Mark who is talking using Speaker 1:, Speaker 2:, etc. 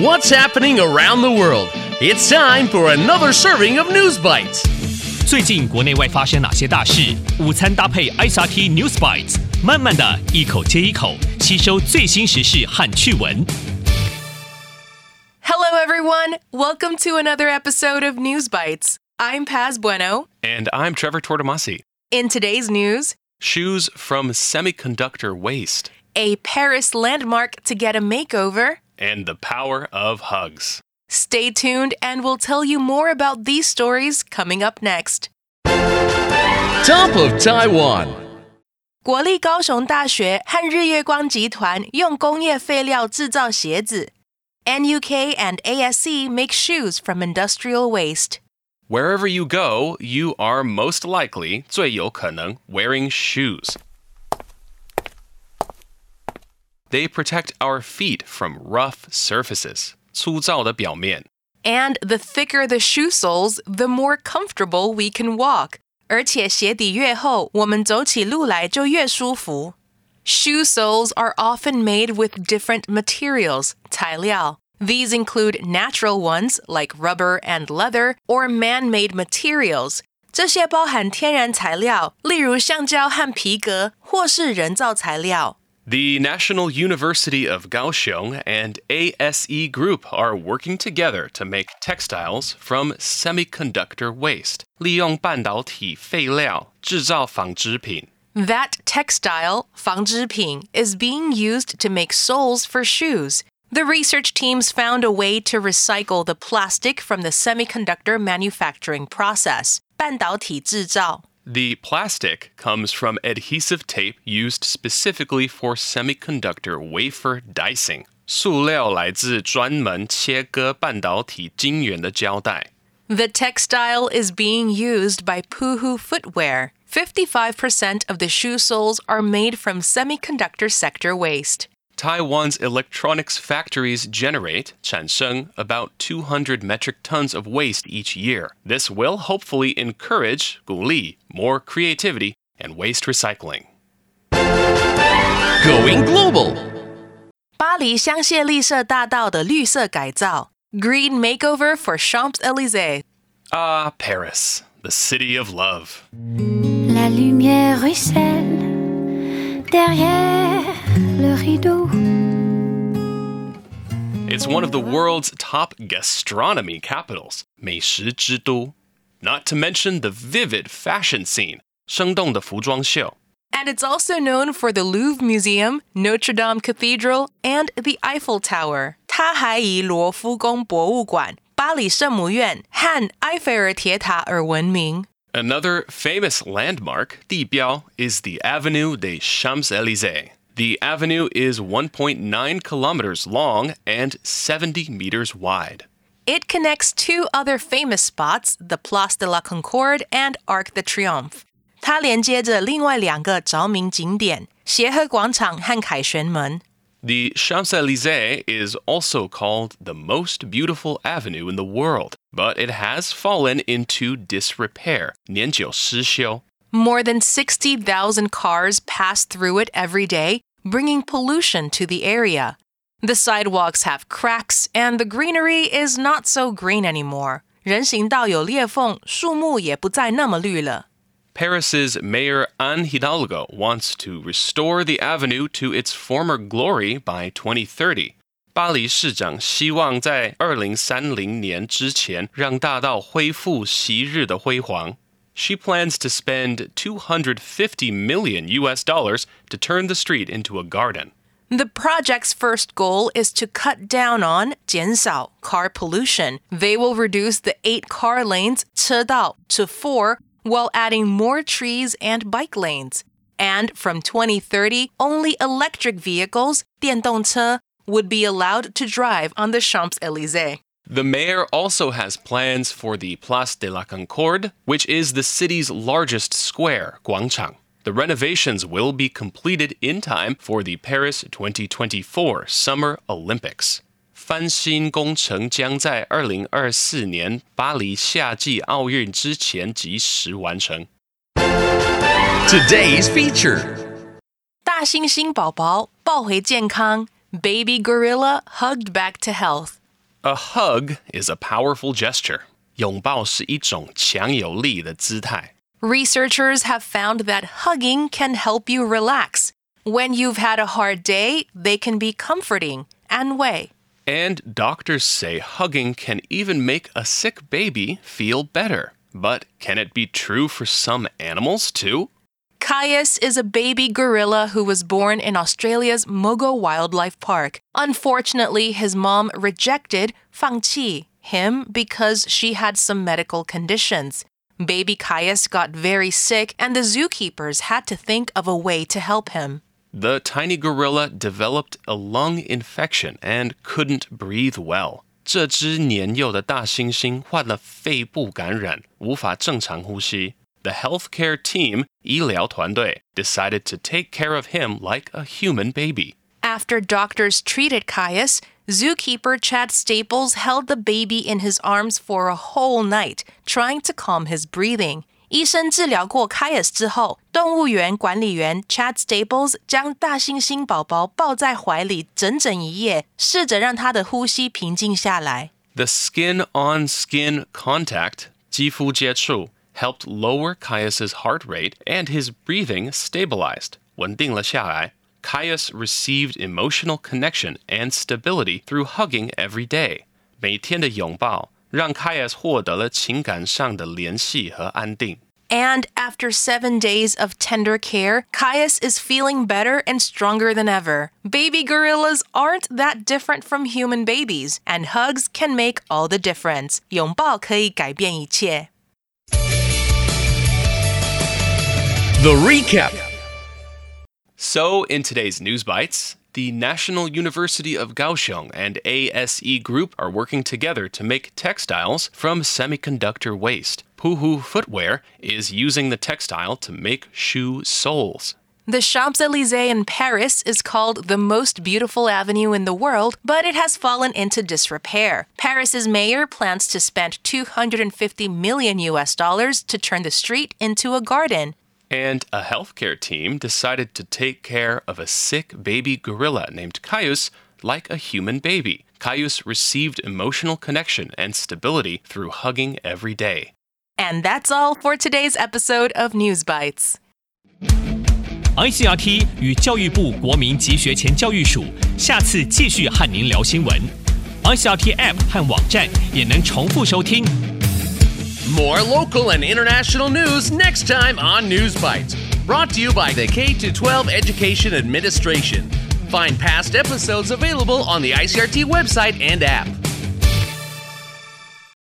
Speaker 1: What's happening around the world? It's time for another serving of News Bites.
Speaker 2: 最近国内外发生哪些大事？午餐搭配 ICT News Bites，慢慢的一口接一口吸收最新时事和趣闻。
Speaker 3: Hello, everyone. Welcome to another episode of News Bites. I'm Paz Bueno.
Speaker 4: And I'm Trevor Tortomasi.
Speaker 3: In today's news,
Speaker 4: Shoes from semiconductor waste
Speaker 3: a Paris landmark to get a makeover.
Speaker 4: and the power of hugs.
Speaker 3: Stay tuned, and we'll tell you more about these stories coming up next.
Speaker 1: Top of Taiwan.
Speaker 3: 国立高雄大学和日月光集团用工业废料制造鞋子。NUK and ASE make shoes from industrial waste.
Speaker 4: Wherever you go, you are most likely 最有可能 wearing shoes. They protect our feet from rough surfaces. 粗糙的表面
Speaker 3: And the thicker the shoe soles, the more comfortable we can walk. 而且鞋底越厚，我们走起路来就越舒服。Shoe soles are often made with different materials, 材料. These include natural ones like rubber and leather or man-made materials. 这些包含天然材料，例如橡胶和皮革，或是人造材料。
Speaker 4: The National University of Kaohsiung and ASE Group are working together to make textiles from semiconductor waste. 利用半导体废料制造纺织品。
Speaker 3: That textile, 纺织品, is being used to make soles for shoes. The research teams found a way to recycle the plastic from the semiconductor manufacturing process. 半导体制造.
Speaker 4: The plastic comes from adhesive tape used specifically for semiconductor wafer dicing. 塑料来自专门切割半导体晶圆的胶带。
Speaker 3: The textile is being used by Puhu Footwear. 55% of the shoe soles are made from semiconductor sector waste.
Speaker 4: Taiwan's electronics factories generate 产生 about 200 metric tons of waste each year. This will hopefully encourage 鼓励 more creativity and waste recycling.
Speaker 1: Going global.
Speaker 3: 巴黎香榭丽舍大道的绿色改造 Green Makeover for Champs-Élysées.
Speaker 4: Ah, Paris, the city of love.
Speaker 5: La lumière ruisselle derrière le rideau.
Speaker 4: It's one of the world's top gastronomy capitals, 美食之都. Not to mention the vivid fashion scene, 生动的服装秀.
Speaker 3: And it's also known for the Louvre Museum, Notre Dame Cathedral, and the Eiffel Tower. 它还以罗浮宫博物馆、巴黎圣母院和埃菲尔铁塔而闻名。
Speaker 4: Another famous landmark, 地标, is the Avenue des Champs-Élysées. The avenue is 1.9 kilometers long and 70 meters wide.
Speaker 3: It connects two other famous spots, the Place de la Concorde and Arc de Triomphe. 它连接着另外两个着名景点——协和广场和凯旋门。
Speaker 4: The Champs-Élysées is also called the most beautiful avenue in the world, but it has fallen into disrepair, 年久失修.
Speaker 3: More than 60,000 cars pass through it every day, bringing pollution to the area. The sidewalks have cracks, and the greenery is not so green anymore. 人行道有裂缝，树木也不再那么绿了。
Speaker 4: Paris's Mayor Anne Hidalgo wants to restore the avenue to its former glory by 2030. 巴黎市长希望在2030年之前让大道恢复昔日的辉煌。 She plans to spend 250 million US dollars to turn the street into a garden.
Speaker 3: The project's first goal is to cut down on 减少 car pollution. They will reduce the eight car lanes 车道 to four while adding more trees and bike lanes. And from 2030, only electric vehicles 电动车 would be allowed to drive on the Champs-Élysées.
Speaker 4: The mayor also has plans for the Place de la Concorde, which is the city's largest square, 广场. The renovations will be completed in time for the Paris 2024 Summer Olympics. 翻新工程将在二零二四年巴黎夏季奥运之前及时完成。
Speaker 1: Today's feature.
Speaker 3: 大猩猩宝宝抱回健康，Baby gorilla hugged back to health.
Speaker 4: A hug is a powerful gesture. 拥抱是一种强有力的姿态。
Speaker 3: Researchers have found that hugging can help you relax. When you've had a hard day, they can be comforting and way.
Speaker 4: And doctors say hugging can even make a sick baby feel better. But can it be true for some animals too?
Speaker 3: Caius is a baby gorilla who was born in Australia's Mogo Wildlife Park. Unfortunately, his mom rejected 放弃 him because she had some medical conditions. Baby Caius got very sick, and the zookeepers had to think of a way to help him.
Speaker 4: The tiny gorilla developed a lung infection and couldn't breathe well. 这只年幼的大猩猩患了肺部感染，无法正常呼吸。 The healthcare team 医疗团队 decided to take care of him like a human baby.
Speaker 3: After doctors treated Caius, zookeeper Chad Staples held the baby in his arms for a whole night, trying to calm his breathing. 医生治疗过 Caius 之后，动物园管理员 Chad Staples 将大猩猩宝宝抱在怀里整整一夜，试着让他的呼吸平静下来。
Speaker 4: The skin on skin contact 肌肤接触 helped lower Caius's heart rate and his breathing stabilized 稳定了下来。Caius received emotional connection and stability through hugging every day. 每天的拥抱让 Caius 获得了情感上的联系和安定。
Speaker 3: And after seven days of tender care, Caius is feeling better and stronger than ever. Baby gorillas aren't that different from human babies, and hugs can make all the difference. 拥抱可以改变一切。
Speaker 1: The recap.
Speaker 4: So, in today's News Bites, the National University of Kaohsiung and ASE Group are working together to make textiles from semiconductor waste. Puhu Footwear is using the textile to make shoe soles.
Speaker 3: The Champs Elysees in Paris is called the most beautiful avenue in the world, but it has fallen into disrepair. Paris's mayor plans to spend 250 million US dollars to turn the street into a garden
Speaker 4: And a healthcare team decided to take care of a sick baby gorilla named Caius like a human baby. Caius received emotional connection and stability through hugging every day.
Speaker 3: And that's all for today's episode of News Bites.
Speaker 2: ICRT 与教育部国民及学前教育署下次继续和您聊新闻。ICRT App 和网站也能重复收听。
Speaker 1: More local and international news next time on News Bites. Brought to you by the K 12 Education Administration. Find past episodes available on the ICRT website and app.